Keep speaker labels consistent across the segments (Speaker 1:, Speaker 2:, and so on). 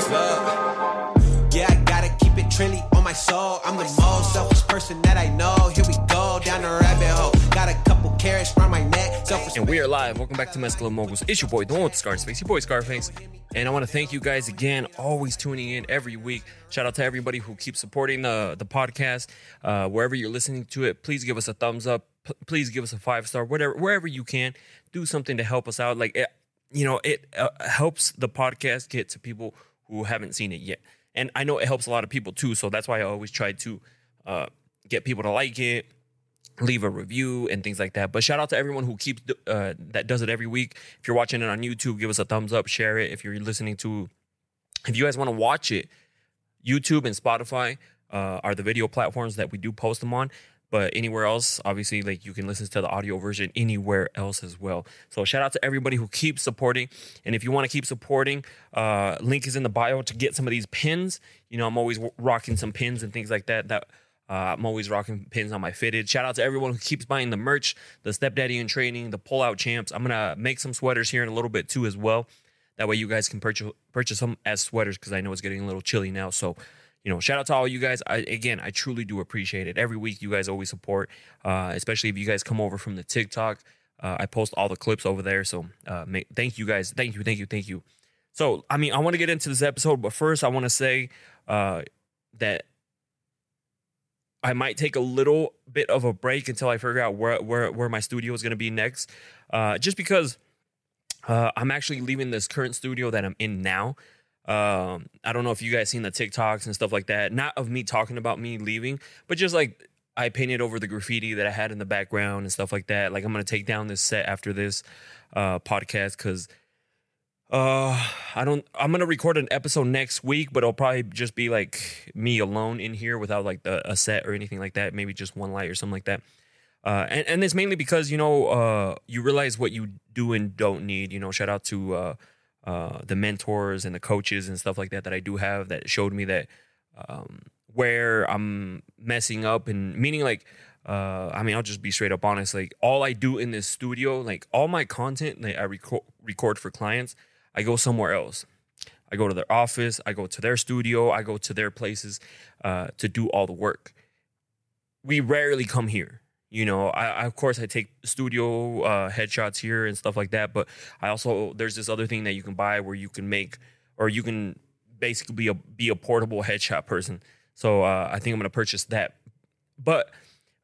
Speaker 1: promise.
Speaker 2: Yeah, I gotta keep it on my soul. I'm the most selfish person that I know. Here we go down the rabbit hole. Got a couple carrots around my neck.
Speaker 3: And we are live. Welcome back to Mezcla Moguls. It's your boy, the one with Skarxface, your boy Skarxface. And I want to thank you guys again, always tuning in every week. Shout out to everybody who keeps supporting the the podcast. Uh, wherever you're listening to it, please give us a thumbs up. P- please give us a five star, whatever, wherever you can. Do something to help us out. Like, it, you know, it uh, helps the podcast get to people who haven't seen it yet. And I know it helps a lot of people too. So that's why I always try to uh, get people to like it, leave a review and things like that. But shout out to everyone who keeps uh, that does it every week. If you're watching it on YouTube, give us a thumbs up, share it. If you're listening to, if you guys want to watch it, YouTube and Spotify uh, are the video platforms that we do post them on. But anywhere else, obviously, like you can listen to the audio version anywhere else as well. So shout out to everybody who keeps supporting. And if you want to keep supporting, uh, link is in the bio to get some of these pins. You know, I'm always rocking some pins and things like that. That uh, I'm always rocking pins on my fitted. Shout out to everyone who keeps buying the merch, the stepdaddy in training, the pullout champs. I'm gonna make some sweaters here in a little bit too as well. That way you guys can purchase purchase them as sweaters because I know it's getting a little chilly now. So, you know, shout out to all you guys. I, again, I truly do appreciate it. Every week you guys always support, uh, especially if you guys come over from the TikTok. Uh, I post all the clips over there. So, uh, thank you guys. Thank you, thank you, thank you. So, I mean, I want to get into this episode, but first, I want to say uh, that I might take a little bit of a break until I figure out where where where my studio is going to be next. Uh, just because uh, I'm actually leaving this current studio that I'm in now. Um, I don't know if you guys seen the TikToks and stuff like that. Not of me talking about me leaving, but just like I painted over the graffiti that I had in the background and stuff like that. Like I'm gonna take down this set after this uh, podcast because uh, I don't. I'm gonna record an episode next week, but it'll probably just be like me alone in here without like the, a set or anything like that. Maybe just one light or something like that. Uh, and and it's mainly because you know uh, you realize what you do and don't need. You know, shout out to uh, the mentors and the coaches and stuff like that that I do have that showed me that um, where I'm messing up and meaning like. Uh, I mean, I'll just be straight up honest. Like all I do in this studio, like all my content, like I record record for clients, I go somewhere else. I go to their office, I go to their studio, I go to their places uh, to do all the work. We rarely come here. You know, I, I of course I take studio uh, headshots here and stuff like that, but I also there's this other thing that you can buy where you can make or you can basically be a be a portable headshot person. So uh, I think I'm gonna purchase that. But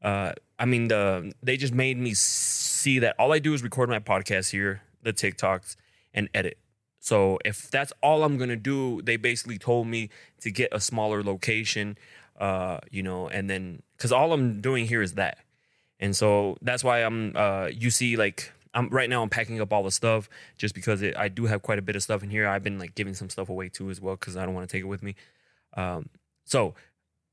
Speaker 3: uh, I mean, the they just made me see that all I do is record my podcast here, the TikToks, and edit. So if that's all I'm gonna do, they basically told me to get a smaller location, uh, you know, and then because all I'm doing here is that, and so that's why I'm. Uh, you see, like I'm right now, I'm packing up all the stuff just because it, I do have quite a bit of stuff in here. I've been like giving some stuff away too as well because I don't want to take it with me. Um, so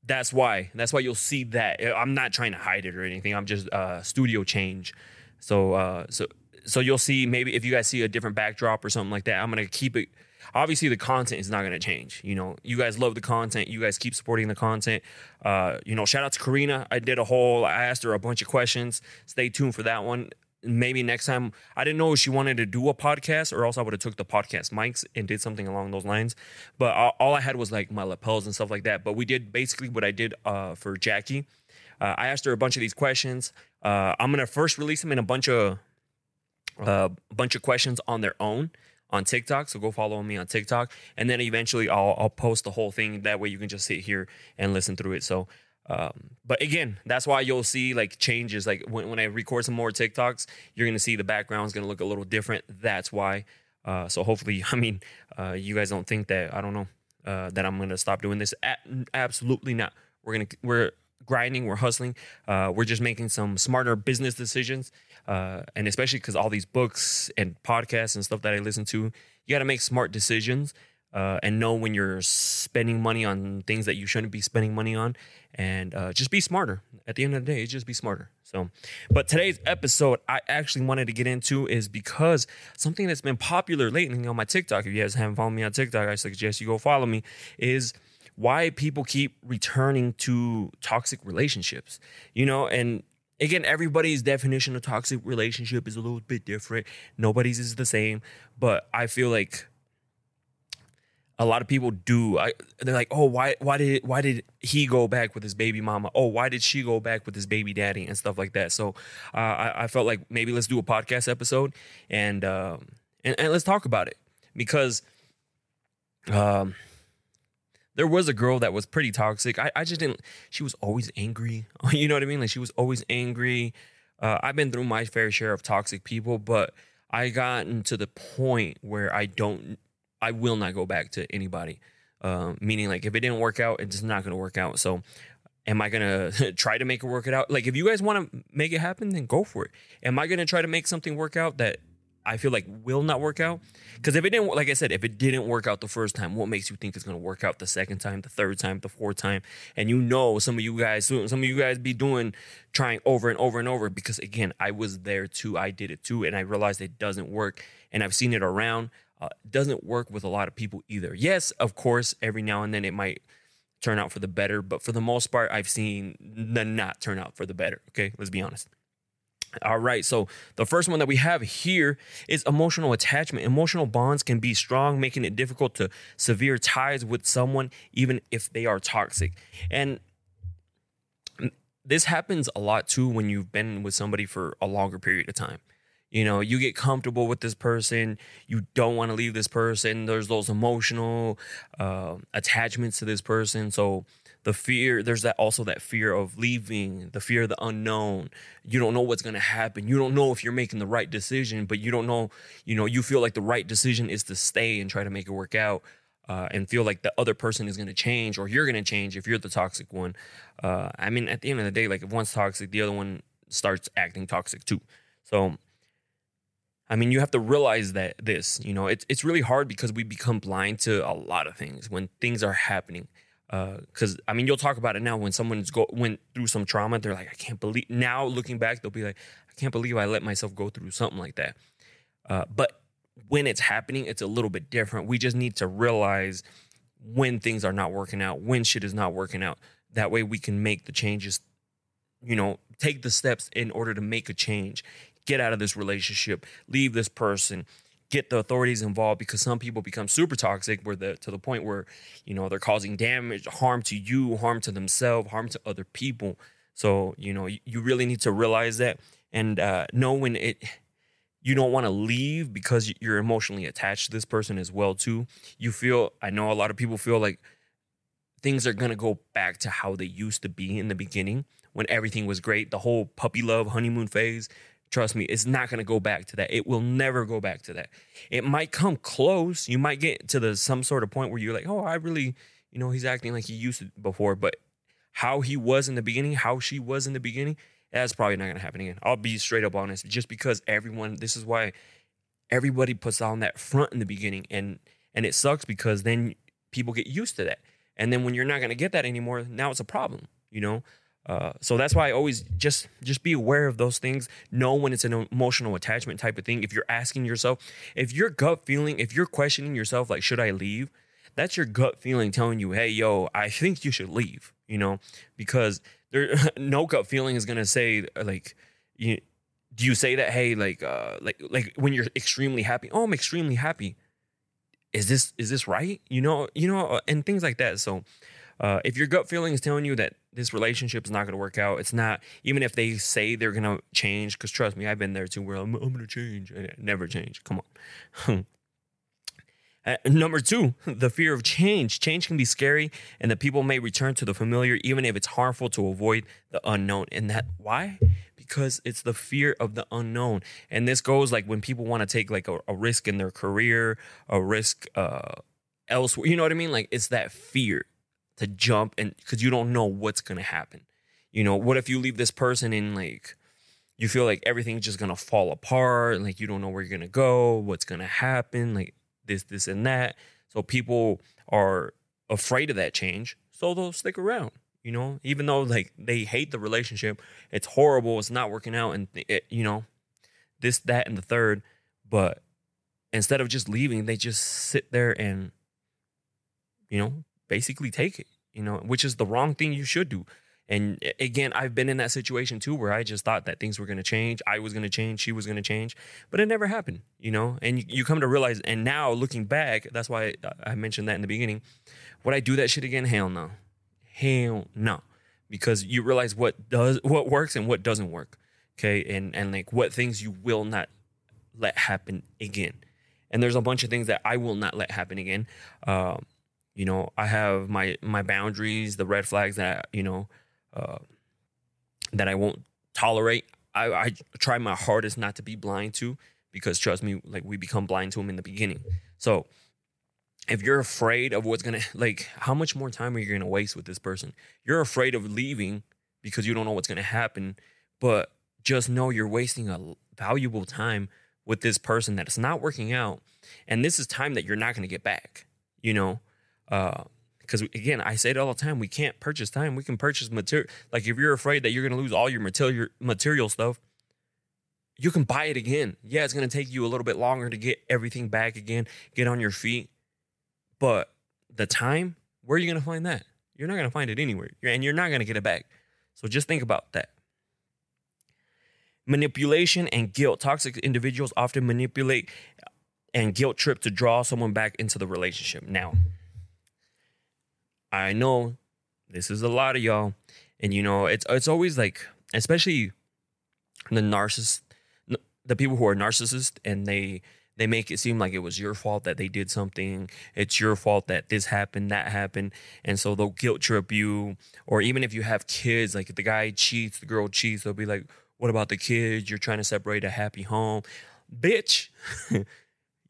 Speaker 3: that's why. That's why you'll see that. I'm not trying to hide it or anything. I'm just uh, studio change. So uh, so so you'll see maybe if you guys see a different backdrop or something like that. I'm gonna keep it. Obviously, the content is not gonna change. You know, you guys love the content. You guys keep supporting the content. Uh, you know, shout out to Karina. I did a whole. I asked her a bunch of questions. Stay tuned for that one. Maybe next time. I didn't know if she wanted to do a podcast, or else I would have took the podcast mics and did something along those lines. But all, I had was like my lapels and stuff like that. But we did basically what I did uh, for Jackie. Uh, I asked her a bunch of these questions. Uh, I'm gonna first release them in a bunch of a bunch of questions on their own on TikTok. So go follow me on TikTok, and then eventually I'll I'll post the whole thing. That way you can just sit here and listen through it. So. Um, but again, that's why you'll see like changes. Like when, when I record some more TikToks, you're gonna see the background's gonna look a little different. That's why. Uh, so hopefully, I mean, uh, you guys don't think that I don't know uh, that I'm gonna stop doing this. A- absolutely not. We're gonna we're grinding, we're hustling, uh, we're just making some smarter business decisions, uh, and especially because all these books and podcasts and stuff that I listen to, you got to make smart decisions uh, and know when you're spending money on things that you shouldn't be spending money on, and uh, just be smarter. At the end of the day, just be smarter. So, but today's episode I actually wanted to get into is because something that's been popular lately on my TikTok. If you guys haven't followed me on TikTok, I suggest you go follow me. Is why people keep returning to toxic relationships, you know, and again, everybody's definition of toxic relationship is a little bit different. Nobody's is the same, but I feel like a lot of people do. I they're like, oh, why why did why did he go back with his baby mama? Oh, why did she go back with his baby daddy and stuff like that? So uh, I, I felt like maybe let's do a podcast episode and um, and, and let's talk about it because um there was a girl that was pretty toxic. I, I just didn't. She was always angry. You know what I mean? Like she was always angry. Uh, I've been through my fair share of toxic people, but I gotten to the point where I don't I will not go back to anybody. Um, meaning, like, if it didn't work out, it's not going to work out. So, am I going to try to make it work it out? Like, if you guys want to make it happen, then go for it. Am I going to try to make something work out that I feel like will not work out? Because if it didn't, like I said, if it didn't work out the first time, what makes you think it's going to work out the second time, the third time, the fourth time? And you know, some of you guys, some of you guys be doing, trying over and over and over. Because again, I was there too. I did it too. And I realized it doesn't work. And I've seen it around uh, doesn't work with a lot of people either. Yes, of course, every now and then it might turn out for the better, but for the most part, I've seen the not turn out for the better. Okay, let's be honest. All right, so the first one that we have here is emotional attachment. Emotional bonds can be strong, making it difficult to severe ties with someone, even if they are toxic. And this happens a lot too when you've been with somebody for a longer period of time you know you get comfortable with this person you don't want to leave this person there's those emotional uh, attachments to this person so the fear there's that also that fear of leaving the fear of the unknown. You don't know what's going to happen. You don't know if you're making the right decision but you don't know you know you feel like the right decision is to stay and try to make it work out uh, and feel like the other person is going to change or you're going to change if you're the toxic one. Uh, i mean at the end of the day like if one's toxic the other one starts acting toxic too. So I mean, you have to realize that this, you know, it's it's really hard because we become blind to a lot of things when things are happening. Because uh, I mean, you'll talk about it now when someone's go went through some trauma. They're like, I can't believe. Now looking back, they'll be like, I can't believe I let myself go through something like that. Uh, but when it's happening, it's a little bit different. We just need to realize when things are not working out, when shit is not working out. That way, we can make the changes. You know, take the steps in order to make a change get out of this relationship, leave this person, get the authorities involved because some people become super toxic where the to the point where you know they're causing damage, harm to you, harm to themselves, harm to other people. So you know you, you really need to realize that and uh, know when it you don't want to leave because you're emotionally attached to this person as well too. You feel I know a lot of people feel like things are going to go back to how they used to be in the beginning when everything was great, the whole puppy love honeymoon phase Trust me, it's not going to go back to that. It will never go back to that. It might come close. You might get to the some sort of point where you're like, "Oh, I really, you know, he's acting like he used to before." But how he was in the beginning, how she was in the beginning, that's probably not going to happen again. I'll be straight up honest. Just because everyone, this is why everybody puts on that front in the beginning, and and it sucks because then people get used to that, and then when you're not going to get that anymore, now it's a problem. You know, uh, so that's why I always just just be aware of those things. Know when it's an emotional attachment type of thing. If you're asking yourself, if your gut feeling, if you're questioning yourself, like should I leave? That's your gut feeling telling you, hey, yo, I think you should leave. You know, because there no gut feeling is gonna say like you. Do you say that? Hey, like, uh, like, like when you're extremely happy. Oh, I'm extremely happy. Is this is this right? You know, you know, and things like that. So, uh, if your gut feeling is telling you that this relationship is not going to work out, it's not, even if they say they're going to change, because trust me, I've been there too, where I'm, I'm going to change. and never change. Come on. uh, number two, the fear of change. Change can be scary, and the people may return to the familiar, even if it's harmful to avoid the unknown. And that, why? Because it's the fear of the unknown. And this goes like when people want to take like a, a, risk in their career, a risk uh, elsewhere. You know what I mean? Like it's that fear to jump and because you don't know what's gonna happen. You know, what if you leave this person in like you feel like everything's just gonna fall apart, like you don't know where you're gonna go, what's gonna happen, like this, this, and that. So people are afraid of that change, so they'll stick around. You know, even though like they hate the relationship, it's horrible, it's not working out, and it, you know, this, that, and the third. But instead of just leaving, they just sit there and, you know, basically take it, you know, which is the wrong thing you should do. And again, I've been in that situation too where I just thought that things were going to change. I was going to change. She was going to change, but it never happened, you know? And you, you come to realize, and now looking back, that's why I, mentioned that in the beginning. Would I do that shit again? Hell no. Hell no. Because you realize what does, what works and what doesn't work. Okay. And, and like what things you will not let happen again. And there's a bunch of things that I will not let happen again. Um, you know, I have my my boundaries, the red flags that you know uh, that I won't tolerate. I, I try my hardest not to be blind to because trust me, like we become blind to them in the beginning. So if you're afraid of what's gonna like, how much more time are you gonna waste with this person? You're afraid of leaving because you don't know what's gonna happen, but just know you're wasting a valuable time with this person that it's not working out, and this is time that you're not gonna get back. You know, Uh, because again, I say it all the time. We can't purchase time. We can purchase material. Like if you're afraid that you're going to lose all your material material stuff, you can buy it again. Yeah, it's going to take you a little bit longer to get everything back again, get on your feet. But the time, where are you going to find that? You're not going to find it anywhere, and you're not going to get it back. So just think about that. Manipulation and guilt. Toxic individuals often manipulate and guilt trip to draw someone back into the relationship. Now, I know this is a lot of y'all, and you know it's it's always like, especially the narcissist, the people who are narcissists, and they they make it seem like it was your fault that they did something. It's your fault that this happened, that happened, and so they'll guilt trip you. Or even if you have kids, like if the guy cheats, the girl cheats, they'll be like, "What about the kids? You're trying to separate a happy home, bitch."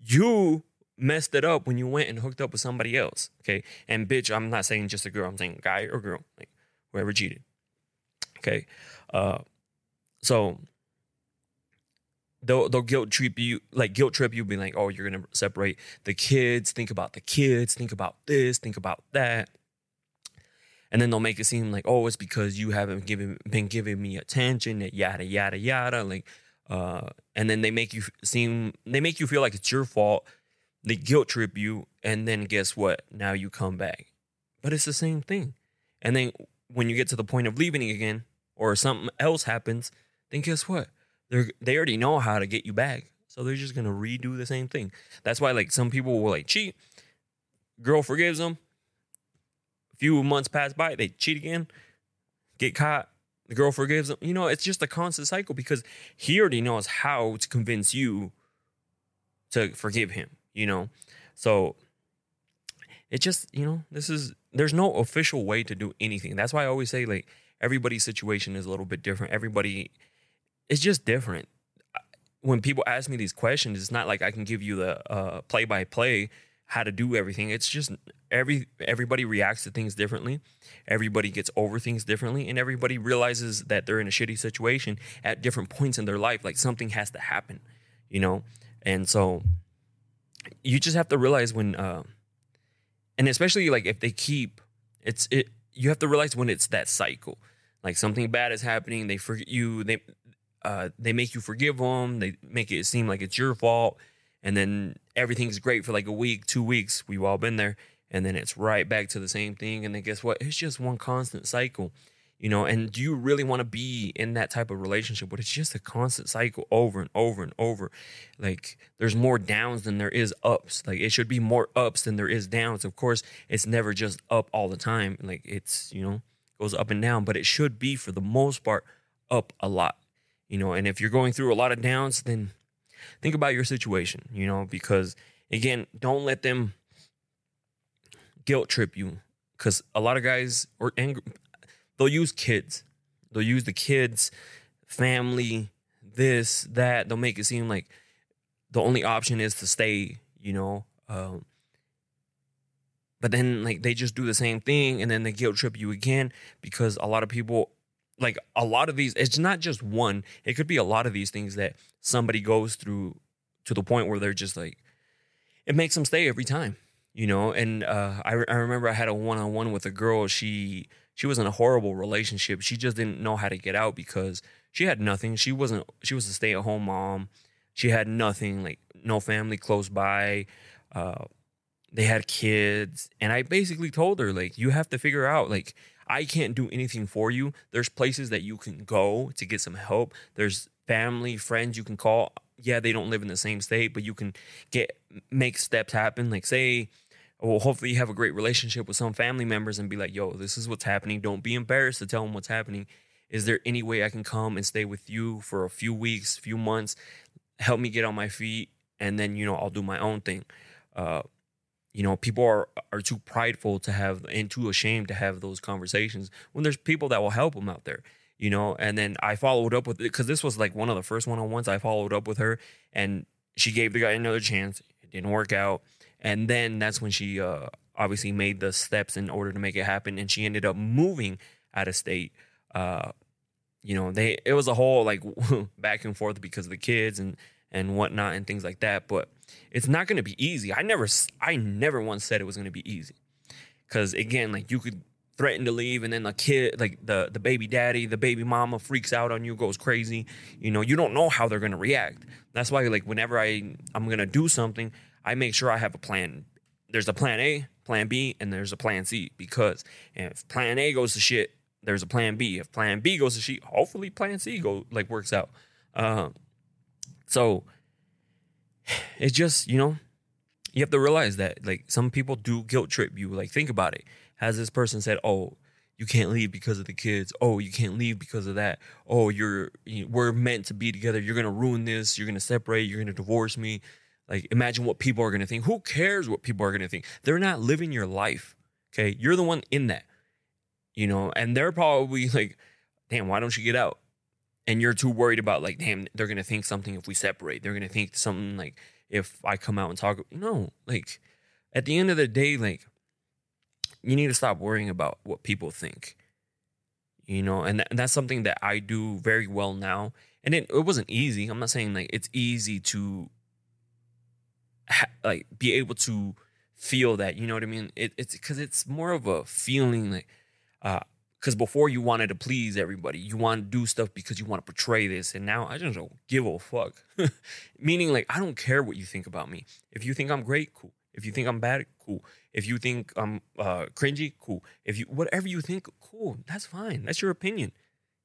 Speaker 3: you messed it up when you went and hooked up with somebody else. Okay. And bitch, I'm not saying just a girl, I'm saying guy or girl, like whoever cheated. Okay. Uh so they'll they'll guilt trip you like guilt trip you be like, oh, you're gonna separate the kids, think about the kids, think about this, think about that. And then they'll make it seem like, oh, it's because you haven't given been giving me attention, yada yada yada. Like uh, and then they make you seem they make you feel like it's your fault they guilt trip you and then guess what? Now you come back. But it's the same thing. And then when you get to the point of leaving again or something else happens then guess what? They they already know how to get you back. So they're just gonna redo the same thing. That's why like some people will like cheat. Girl forgives them a few months pass by they cheat again. Get caught the girl forgives them. You know, it's just a constant cycle because he already knows how to convince you to forgive him, you know? So it just, you know, this is, there's no official way to do anything. That's why I always say, like, everybody's situation is a little bit different. Everybody, it's just different. When people ask me these questions, it's not like I can give you the play by play how to do everything. It's just every everybody reacts to things differently. Everybody gets over things differently, and everybody realizes that they're in a shitty situation at different points in their life. Like something has to happen, you know. And so you just have to realize when, uh, and especially like if they keep, it's it. You have to realize when it's that cycle. Like something bad is happening, they forget you. They uh, they make you forgive them. They make it seem like it's your fault and then everything's great for like a week, two weeks. We've all been there, and then it's right back to the same thing. And then guess what? It's just one constant cycle, you know. And do you really want to be in that type of relationship? But it's just a constant cycle over and over and over. Like there's more downs than there is ups. Like it should be more ups than there is downs. Of course, it's never just up all the time. Like it's you know goes up and down, but it should be for the most part up a lot, you know. And if you're going through a lot of downs, then think about your situation, you know, because again, don't let them guilt trip you because a lot of guys or angry, they'll use kids, they'll use the kids, family, this, that. They'll make it seem like the only option is to stay, you know. Um, but then like they just do the same thing and then they guilt trip you again because a lot of people like a lot of these it's not just one it could be a lot of these things that somebody goes through to the point where they're just like it makes them stay every time you know and uh, I, I remember i had a one-on-one with a girl she she was in a horrible relationship. She just didn't know how to get out because she had nothing. She wasn't she was a stay-at-home mom. She had nothing like no family close by. Uh, they had kids. And i basically told her like you have to figure out like i can't do anything for you. There's places that you can go to get some help. There's family friends you can call. Yeah they don't live in the same state but you can get make steps happen. Like say well hopefully you have a great relationship with some family members and be like yo this is what's happening. Don't be embarrassed to tell them what's happening. Is there any way i can come and stay with you for a few weeks few months? Help me get on my feet and then you know i'll do my own thing. Uh, you know people are are too prideful to have and too ashamed to have those conversations when there's people that will help them out there you know? And then i followed up with it because this was like one of the first one-on-ones i followed up with her and she gave the guy another chance. It didn't work out and then that's when she uh, obviously made the steps in order to make it happen. And she ended up moving out of state uh, you know they it was a whole like back and forth because of the kids and and whatnot and things like that. But it's not going to be easy. I never i never once said it was going to be easy. Because again like you could threaten to leave and then the kid like the the baby daddy the baby mama freaks out on you goes crazy. You know you don't know how they're to react. That's why like whenever i i'm to do something i make sure i have a plan there's a plan a plan b and there's a plan c because if plan a goes to shit there's a plan b if plan b goes to shit hopefully plan c go like works out um so it's just, you know, you have to realize that like some people do guilt trip you. Like think about it. Has this person said, "Oh, you can't leave because of the kids. Oh, you can't leave because of that. Oh, you're you, we're meant to be together. You're gonna ruin this. You're gonna separate. You're gonna divorce me." Like imagine what people are gonna think. Who cares what people are gonna think? They're not living your life. Okay, you're the one in that. You know, and they're probably like, "Damn, why don't you get out?" And you're too worried about like, "Damn, they're gonna think something if we separate. They're gonna think something like." if I come out and talk. No, like at the end of the day, like you need to stop worrying about what people think. You know, and, th- and that's something that I do very well now. And it, it wasn't easy. I'm not saying like it's easy to like be able to feel that. You know what I mean? It, it's because it's more of a feeling like uh, because before you wanted to please everybody, you want to do stuff because you want to portray this, and now I just don't give a fuck. Meaning, like I don't care what you think about me. If you think I'm great, cool. If you think I'm bad, cool. If you think I'm uh, cringy, cool. If you whatever you think, cool. That's fine. That's your opinion.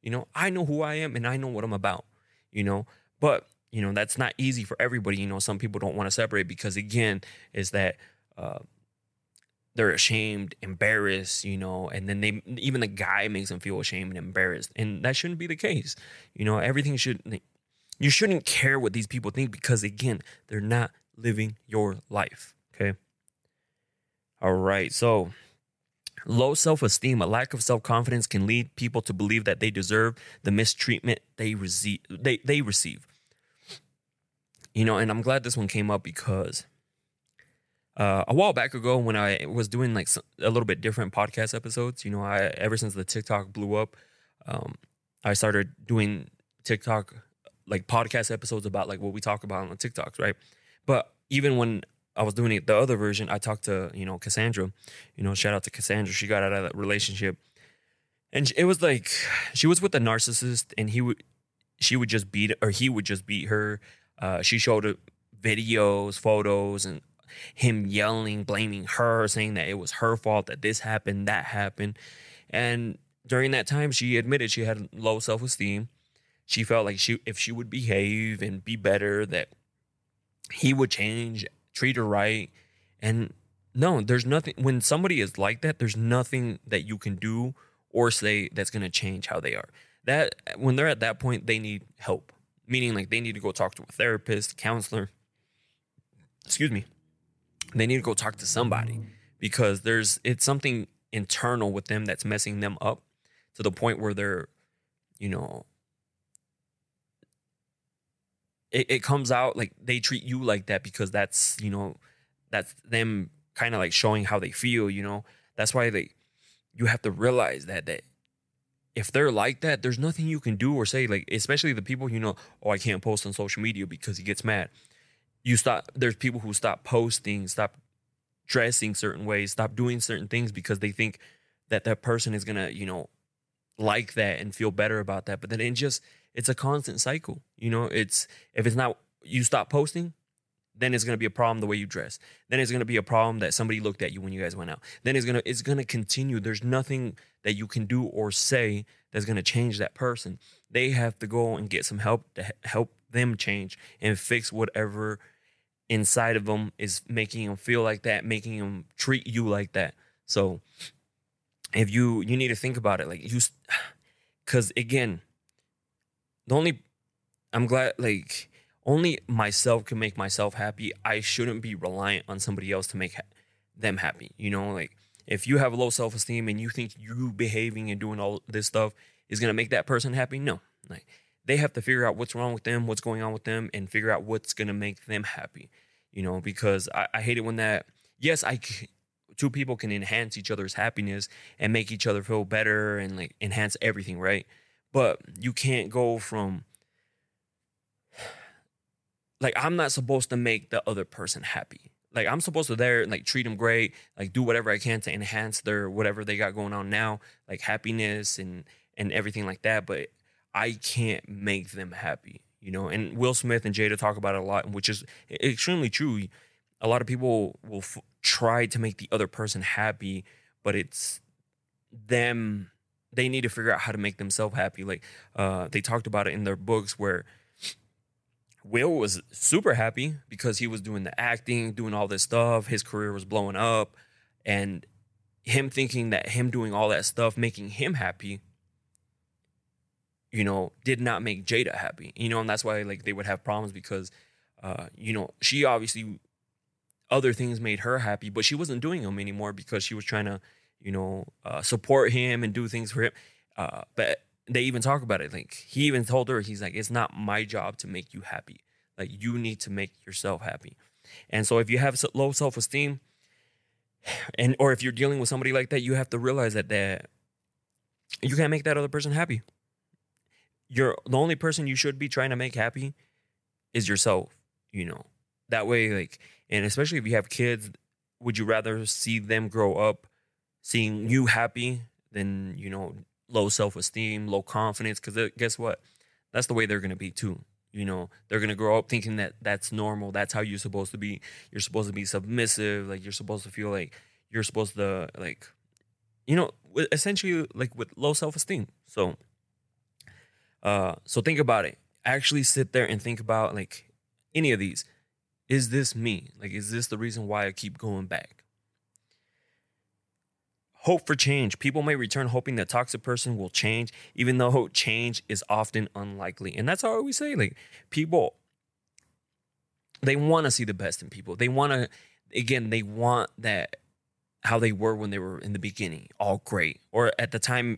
Speaker 3: You know, I know who I am and I know what I'm about. You know, but you know that's not easy for everybody. You know, some people don't want to separate because again, is that. Uh, they're ashamed, embarrassed, you know, and then they even the guy makes them feel ashamed and embarrassed. And that shouldn't be the case. You know, everything should you shouldn't care what these people think because again, they're not living your life. Okay. All right. So low self-esteem, a lack of self-confidence can lead people to believe that they deserve the mistreatment they receive they, they receive. You know, and I'm glad this one came up because uh, a while back ago when I was doing like a little bit different podcast episodes, you know, I ever since the TikTok blew up, um, I started doing TikTok like podcast episodes about like what we talk about on TikToks, right? But even when I was doing it the other version, I talked to you know Cassandra, you know, shout out to Cassandra. She got out of that relationship, and it was like she was with a narcissist, and he would she would just beat or he would just beat her. Uh, she showed videos, photos, and him yelling, blaming her, saying that it was her fault that this happened, that happened. And during that time, she admitted she had low self esteem. She felt like she, if she would behave and be better, that he would change, treat her right. And no, there's nothing, when somebody is like that, there's nothing that you can do or say that's going to change how they are. That, when they're at that point, they need help, meaning like they need to go talk to a therapist, counselor. Excuse me they need to go talk to somebody because there's it's something internal with them that's messing them up to the point where they're you know it, it comes out like they treat you like that because that's you know that's them kind of like showing how they feel you know that's why they you have to realize that that if they're like that there's nothing you can do or say like especially the people you know oh i can't post on social media because he gets mad. You stop there's people who stop posting stop dressing certain ways stop doing certain things because they think that that person is gonna you know like that and feel better about that. But then it just it's a constant cycle you know? It's if it's not you stop posting Then it's gonna be a problem the way you dress. Then it's gonna be a problem that somebody looked at you when you guys went out. Then it's gonna it's gonna continue. There's nothing that you can do or say that's gonna change that person. They have to go and get some help to help them change and fix whatever inside of them is making them feel like that, making them treat you like that. So if you you need to think about it, like you, because again, the only I'm glad like only myself can make myself happy. I shouldn't be reliant on somebody else to make ha- them happy. You know, like if you have low self esteem and you think you behaving and doing all this stuff is gonna make that person happy, no. Like they have to figure out what's wrong with them, what's going on with them, and figure out what's gonna make them happy. You know, because I, I hate it when that. Yes, I c- two people can enhance each other's happiness and make each other feel better and like enhance everything, right? But you can't go from like I'm not supposed to make the other person happy. Like I'm supposed to there like treat them great, like do whatever I can to enhance their whatever they got going on now, like happiness and and everything like that. But I can't make them happy, you know. And Will Smith and Jada talk about it a lot, which is extremely true. A lot of people will f- try to make the other person happy, but it's them. They need to figure out how to make themselves happy. Like uh, they talked about it in their books where Will was super happy because he was doing the acting, doing all this stuff. His career was blowing up. And him thinking that him doing all that stuff, making him happy, you know, did not make Jada happy. You know, and that's why like they would have problems because uh, you know, she obviously other things made her happy, but she wasn't doing them anymore because she was trying to, you know, uh, support him and do things for him. Uh, but they even talk about it. Like he even told her, he's like, it's not my job to make you happy. Like you need to make yourself happy. And so if you have low self esteem, and or if you're dealing with somebody like that, you have to realize that that you can't make that other person happy. You're the only person you should be trying to make happy is yourself. You know that way, like, and especially if you have kids, would you rather see them grow up seeing you happy than you know low self esteem, low confidence. Because guess what? That's the way they're gonna be too. You know, they're gonna grow up thinking that that's normal. That's how you're supposed to be. You're supposed to be submissive. Like you're supposed to feel like you're supposed to like, you know, essentially like with low self esteem. So, uh, so think about it. Actually, sit there and think about like any of these. Is this me? Like, is this the reason why I keep going back? Hope for change. People may return hoping that toxic person will change, even though change is often unlikely. And that's how we say, like, people, they want to see the best in people. They want to, again, they want that how they were when they were in the beginning, all great. Or at the time,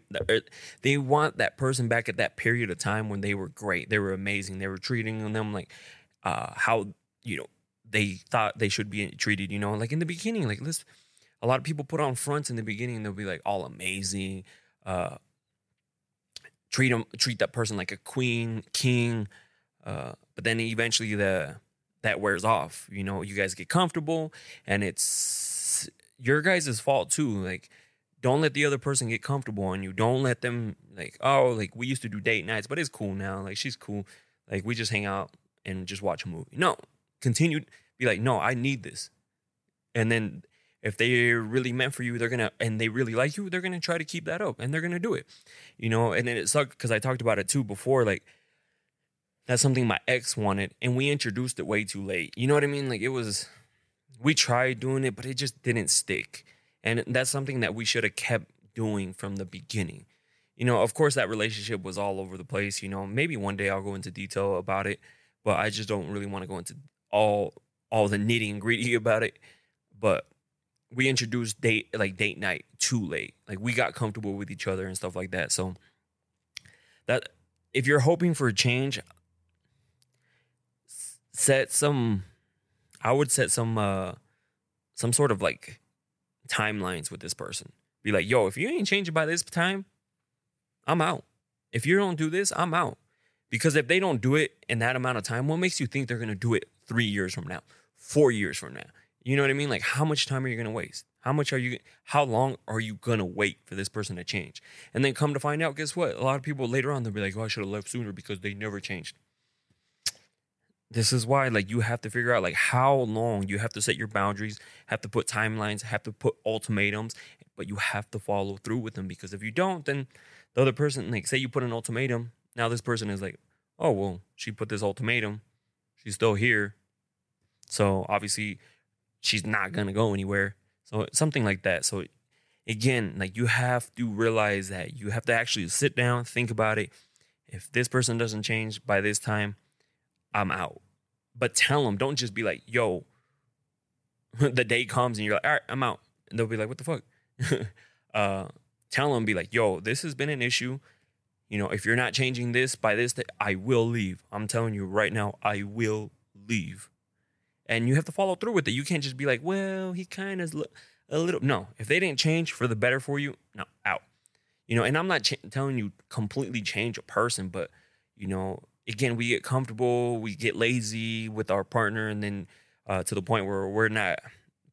Speaker 3: they want that person back at that period of time when they were great. They were amazing. They were treating them like uh, how, you know, they thought they should be treated, you know, like in the beginning, like let's, a lot of people put on fronts in the beginning and they'll be like all amazing uh treat them treat that person like a queen king uh but then eventually the that wears off you know you guys get comfortable and it's your guys' fault too like don't let the other person get comfortable on you don't let them like oh like we used to do date nights but it's cool now like she's cool like we just hang out and just watch a movie. No continue be like no i need this. And then if they're really meant for you, they're gonna and they really like you, they're gonna try to keep that up and they're gonna do it. You know, and then it sucked because I talked about it too before, like that's something my ex wanted, and we introduced it way too late. You know what I mean? Like it was we tried doing it, but it just didn't stick. And that's something that we should have kept doing from the beginning. You know, of course that relationship was all over the place, you know. Maybe one day I'll go into detail about it, but I just don't really want to go into all all the nitty and gritty about it. But we introduced date like date night too late. Like we got comfortable with each other and stuff like that. So that if you're hoping for a change, set some I would set some uh some sort of like timelines with this person. Be like, yo, if you ain't changing by this time, I'm out. If you don't do this, I'm out. Because if they don't do it in that amount of time, what makes you think they're gonna do it three years from now, four years from now? You know what I mean? Like, how much time are you going to waste? How much are you, how long are you going to wait for this person to change? And then come to find out, guess what? A lot of people later on, they'll be like, oh, I should have left sooner because they never changed. this is why like you have to figure out like how long you have to set your boundaries, have to put timelines, have to put ultimatums, but you have to follow through with them because if you don't, then the other person, like say you put an ultimatum, now this person is like, oh well, she put this ultimatum, she's still here, so obviously she's not gonna go anywhere. So something like that. So again, like you have to realize that you have to actually sit down, think about it. If this person doesn't change by this time, I'm out. But tell them, don't just be like, yo, the day comes and you're like, all right, I'm out. And they'll be like, what the fuck? uh, tell them, be like, yo, this has been an issue. You know, if you're not changing this by this I will leave. I'm telling you right now, I will leave. And you have to follow through with it. You can't just be like, well, he kind of a little. No, if they didn't change for the better for you, no, out. You know, and I'm not ch- telling you completely change a person, but you know, again, we get comfortable, we get lazy with our partner, and then uh, to the point where we're not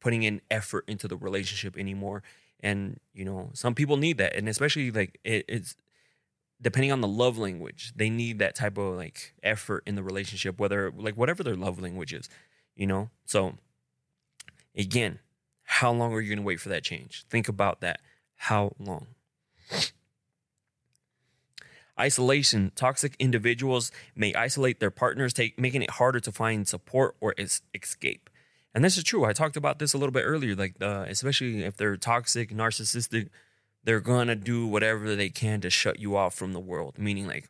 Speaker 3: putting in effort into the relationship anymore. And you know, some people need that, and especially like it, it's depending on the love language, they need that type of like effort in the relationship, whether like whatever their love language is, you know. So again, how long are you going to wait for that change? Think about that. How long? Isolation. Toxic individuals may isolate their partners, take, making it harder to find support or es- escape. And this is true. I talked about this a little bit earlier. Like, uh, especially if they're toxic, narcissistic, they're gonna do whatever they can to shut you off from the world. Meaning, like,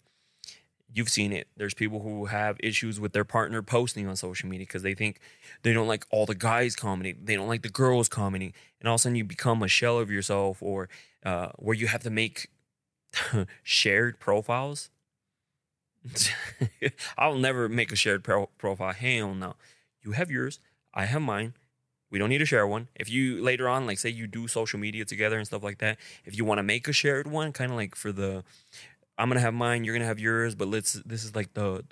Speaker 3: you've seen it. There's people who have issues with their partner posting on social media because they think they don't like all the guys commenting, they don't like the girls commenting, and all of a sudden you become a shell of yourself, or uh, where you have to make shared profiles. I'll never make a shared pro- profile. Hell no. You have yours. I have mine. We don't need to share one. If you later on, like say you do social media together and stuff like that, if you want to make a shared one, kind of like for the, I'm gonna have mine, you're gonna have yours, but let's. This is like the,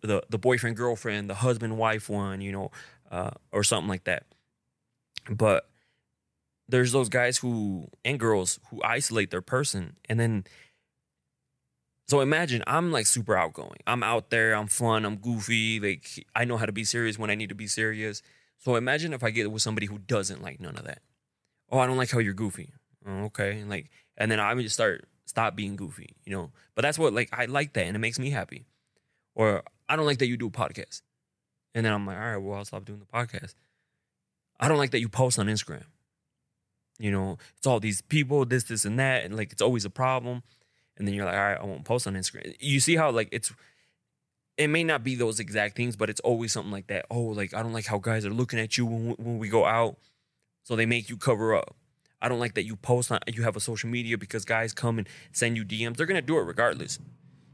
Speaker 3: the the boyfriend girlfriend, the husband wife one, you know, uh, or something like that. But there's those guys who and girls who isolate their person and then so imagine I'm like super outgoing. I'm out there, I'm fun, I'm goofy, like I know how to be serious when I need to be serious. So imagine if I get with somebody who doesn't like none of that. Oh, I don't like how you're goofy. Oh, okay. And like and then I would just start stop being goofy, you know. But that's what like I like that and it makes me happy. Or I don't like that you do a podcast. And then I'm like, all right, well, I'll stop doing the podcast. I don't like that you post on Instagram you know, it's all these people, this, this, and that, and like it's always a problem. And then you're like, all right, I won't post on Instagram. You see how like it's it may not be those exact things, but it's always something like that. Oh, like I don't like how guys are looking at you when, when we go out, so they make you cover up. I don't like that you post on you have a social media because guys come and send you DMs. They're gonna do it regardless,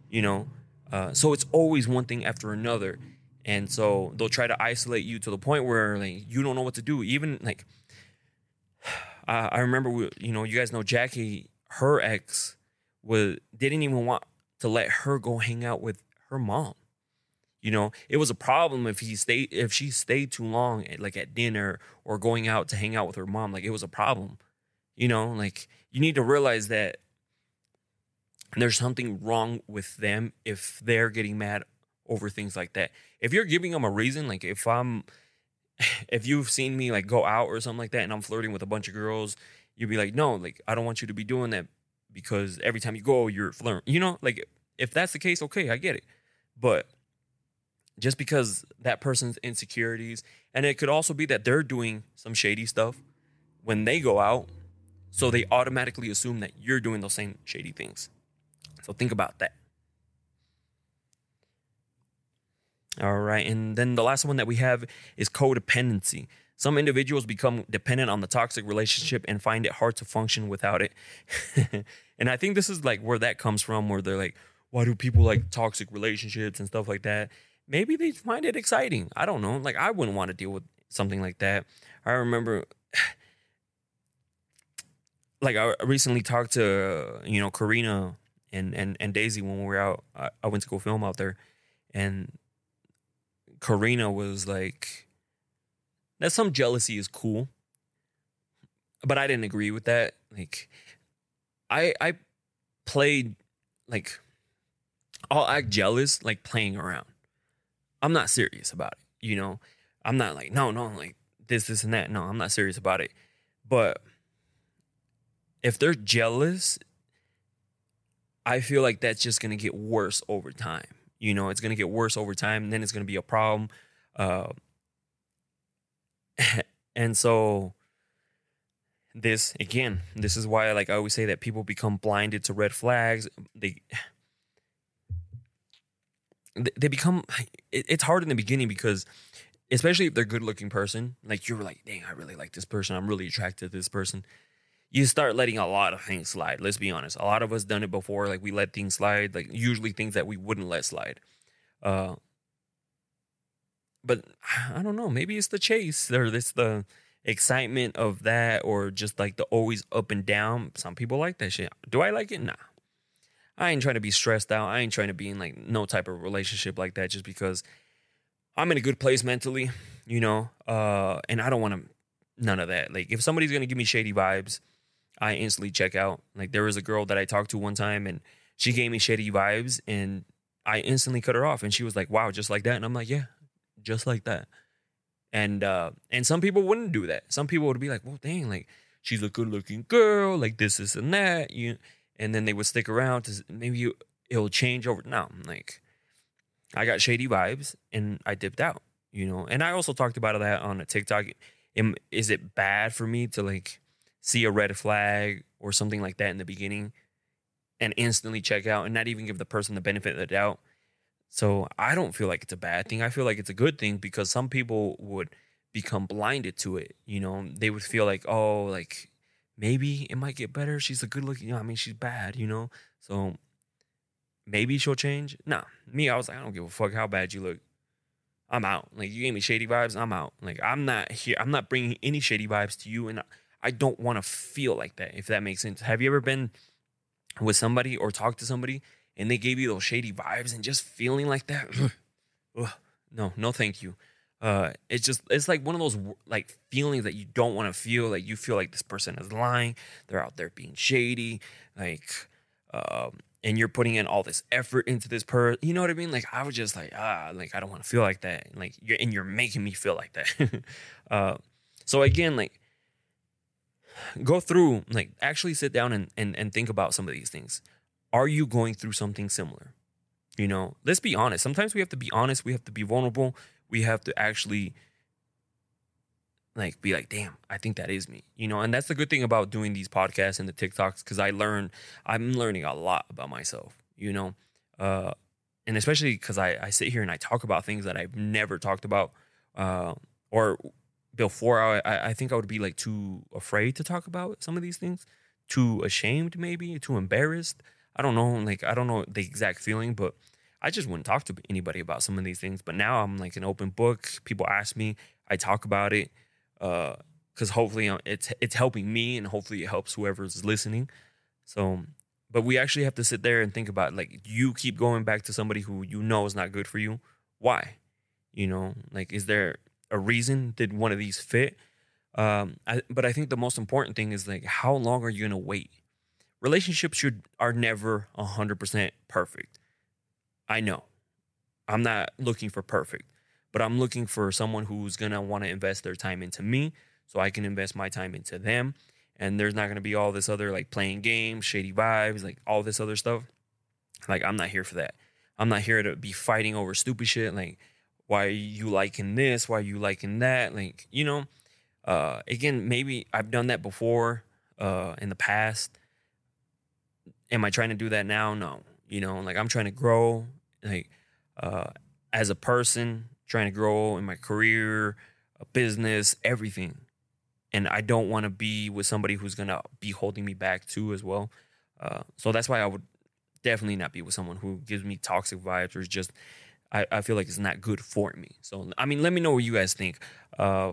Speaker 3: you know. Uh, so it's always one thing after another, and so they'll try to isolate you to the point where like you don't know what to do. Even like I remember, we, you know, you guys know Jackie, her ex was didn't even want to let her go hang out with her mom. You know, it was a problem if he stayed if she stayed too long, at, like at dinner or going out to hang out with her mom. Like it was a problem. You know, like you need to realize that there's something wrong with them if they're getting mad over things like that. If you're giving them a reason, like if I'm if you've seen me like go out or something like that and I'm flirting with a bunch of girls, you'd be like, no, like I don't want you to be doing that because every time you go, you're flirting. You know, like if that's the case, okay, I get it. But just because that person's insecurities, and it could also be that they're doing some shady stuff when they go out, so they automatically assume that you're doing those same shady things. So think about that. All right. And then the last one that we have is codependency. Some individuals become dependent on the toxic relationship and find it hard to function without it. and I think this is like where that comes from, where they're like, why do people like toxic relationships and stuff like that? Maybe they find it exciting. I don't know. Like, I wouldn't want to deal with something like that. I remember, like, I recently talked to, you know, Karina and, and, and Daisy when we were out. I, I went to go film out there. And Karina was like, that some jealousy is cool, but I didn't agree with that. Like, I I played like I'll act jealous like playing around. I'm not serious about it. You know, I'm not like, no, no, like this, this, and that. No, I'm not serious about it. But if they're jealous, I feel like that's just gonna get worse over time. You know, it's gonna get worse over time, and then it's gonna be a problem. Uh, and so this again, this is why like I always say that people become blinded to red flags. They they become it's hard in the beginning because especially if they're a good looking person like you're like dang i really like this person i'm really attracted to this person you start letting a lot of things slide let's be honest a lot of us done it before like we let things slide like usually things that we wouldn't let slide uh but i don't know maybe it's the chase or it's the excitement of that or just like the always up and down some people like that shit do i like it nah I ain't trying to be stressed out. I ain't trying to be in like no type of relationship like that just because I'm in a good place mentally, you know. Uh and I don't want to none of that. Like if somebody's to give me shady vibes, I instantly check out. Like there was a girl that I talked to one time and she gave me shady vibes and I instantly cut her off and she was like, "Wow, just like that." And I'm like, "Yeah, just like that." And uh and some people wouldn't do that. Some people would be like, "Well, dang, like she's a good-looking girl, like this, this, and that." You and then they would stick around to maybe you, it'll change over. No, like I got shady vibes and I dipped out, you know. And I also talked about that on a TikTok. Is it bad for me to like see a red flag or something like that in the beginning and instantly check out and not even give the person the benefit of the doubt? So I don't feel like it's a bad thing. I feel like it's a good thing because some people would become blinded to it. You know, they would feel like, oh, like maybe it might get better. She's a good looking, you know, I mean, she's bad, you know? So maybe she'll change. Nah, me, I was like, I don't give a fuck how bad you look. I'm out. Like, you gave me shady vibes, I'm out. Like, I'm not here. I'm not bringing any shady vibes to you. And I don't want to feel like that, if that makes sense. Have you ever been with somebody or talked to somebody and they gave you those shady vibes and just feeling like that? Ugh, no, no, thank you uh it's just it's like one of those like feelings that you don't want to feel like you feel like this person is lying they're out there being shady like um and you're putting in all this effort into this person you know what i mean like i was just like ah like i don't want to feel like that like you're and you're making me feel like that uh so again like go through like actually sit down and, and and think about some of these things. Are you going through something similar? You know let's be honest. Sometimes we have to be honest. We have to be vulnerable. We have to actually like be like damn i think that is me. You know and that's the good thing about doing these podcasts and the tiktoks because i learn i'm learning a lot about myself you know? Uh and especially because I, I sit here and i talk about things that i've never talked about uh or before I, I think i would be like too afraid to talk about some of these things too ashamed maybe too embarrassed i don't know like i don't know the exact feeling but I just wouldn't talk to anybody about some of these things. But now I'm like an open book. People ask me, I talk about it because uh, hopefully uh, it's it's helping me and hopefully it helps whoever's listening. So, but we actually have to sit there and think about like you keep going back to somebody who you know is not good for you. Why? You know, like is there a reason? Did one of these fit? Um, I, but I think the most important thing is like how long are you gonna wait? Relationships should are never hundred percent perfect I know I'm not looking for perfect, but I'm looking for someone who's to want to invest their time into me so I can invest my time into them. And there's not to be all this other like playing games, shady vibes, like all this other stuff. Like, I'm not here for that. I'm not here to be fighting over stupid shit. Like, why are you liking this? Why are you liking that? Like, you know, uh, again, maybe I've done that before uh, in the past. Am I trying to do that now? No. You know, like I'm trying to grow like uh, as a person, trying to grow in my career, business, everything. And I don't want to be with somebody who's gonna be holding me back too, as well. Uh, so that's why I would definitely not be with someone who gives me toxic vibes or just I, I feel like it's not good for me. So I mean, let me know what you guys think. Uh,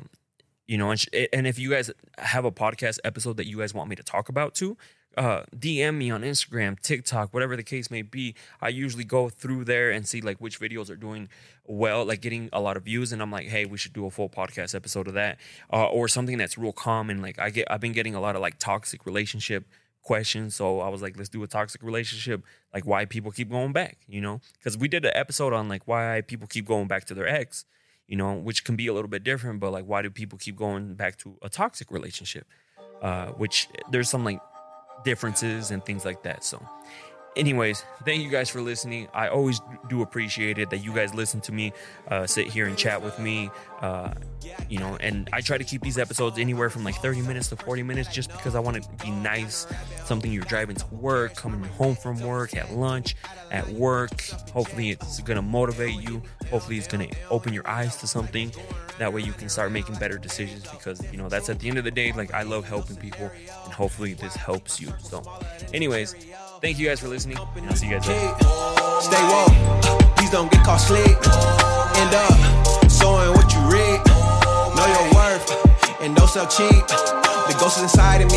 Speaker 3: you know, and, sh- and if you guys have a podcast episode that you guys want me to talk about too, uh, DM me on Instagram, TikTok, whatever the case may be. I usually go through there and see like which videos are doing well, like getting a lot of views, and I'm like, hey, we should do a full podcast episode of that, uh, or something that's real common. Like I get, I've been getting a lot of like toxic relationship questions. So I was like, let's do a toxic relationship, like why people keep going back, you know? Because we did an episode on like why people keep going back to their ex, you know, which can be a little bit different, but like why do people keep going back to a toxic relationship? Uh, which there's some like differences and things like that. So anyways, thank you guys for listening. I always do appreciate it that you guys listen to me, uh, sit here and chat with me. Uh, you know, and I try to keep these episodes anywhere from like 30 minutes to 40 minutes just because I want to be nice. Something you're driving to work, coming home from work, at lunch, at work. Hopefully, it's going to motivate you. Hopefully, it's going to open your eyes to something. That way, you can start making better decisions because, you know, that's at the end of the day, like I love helping people, and hopefully, this helps you. So, anyways, thank you guys for listening, and I'll see you guys later.
Speaker 2: Stay woke, please don't get caught slick. End up showing what you read. Know your worth and don't sell cheap. The ghost is inside of me.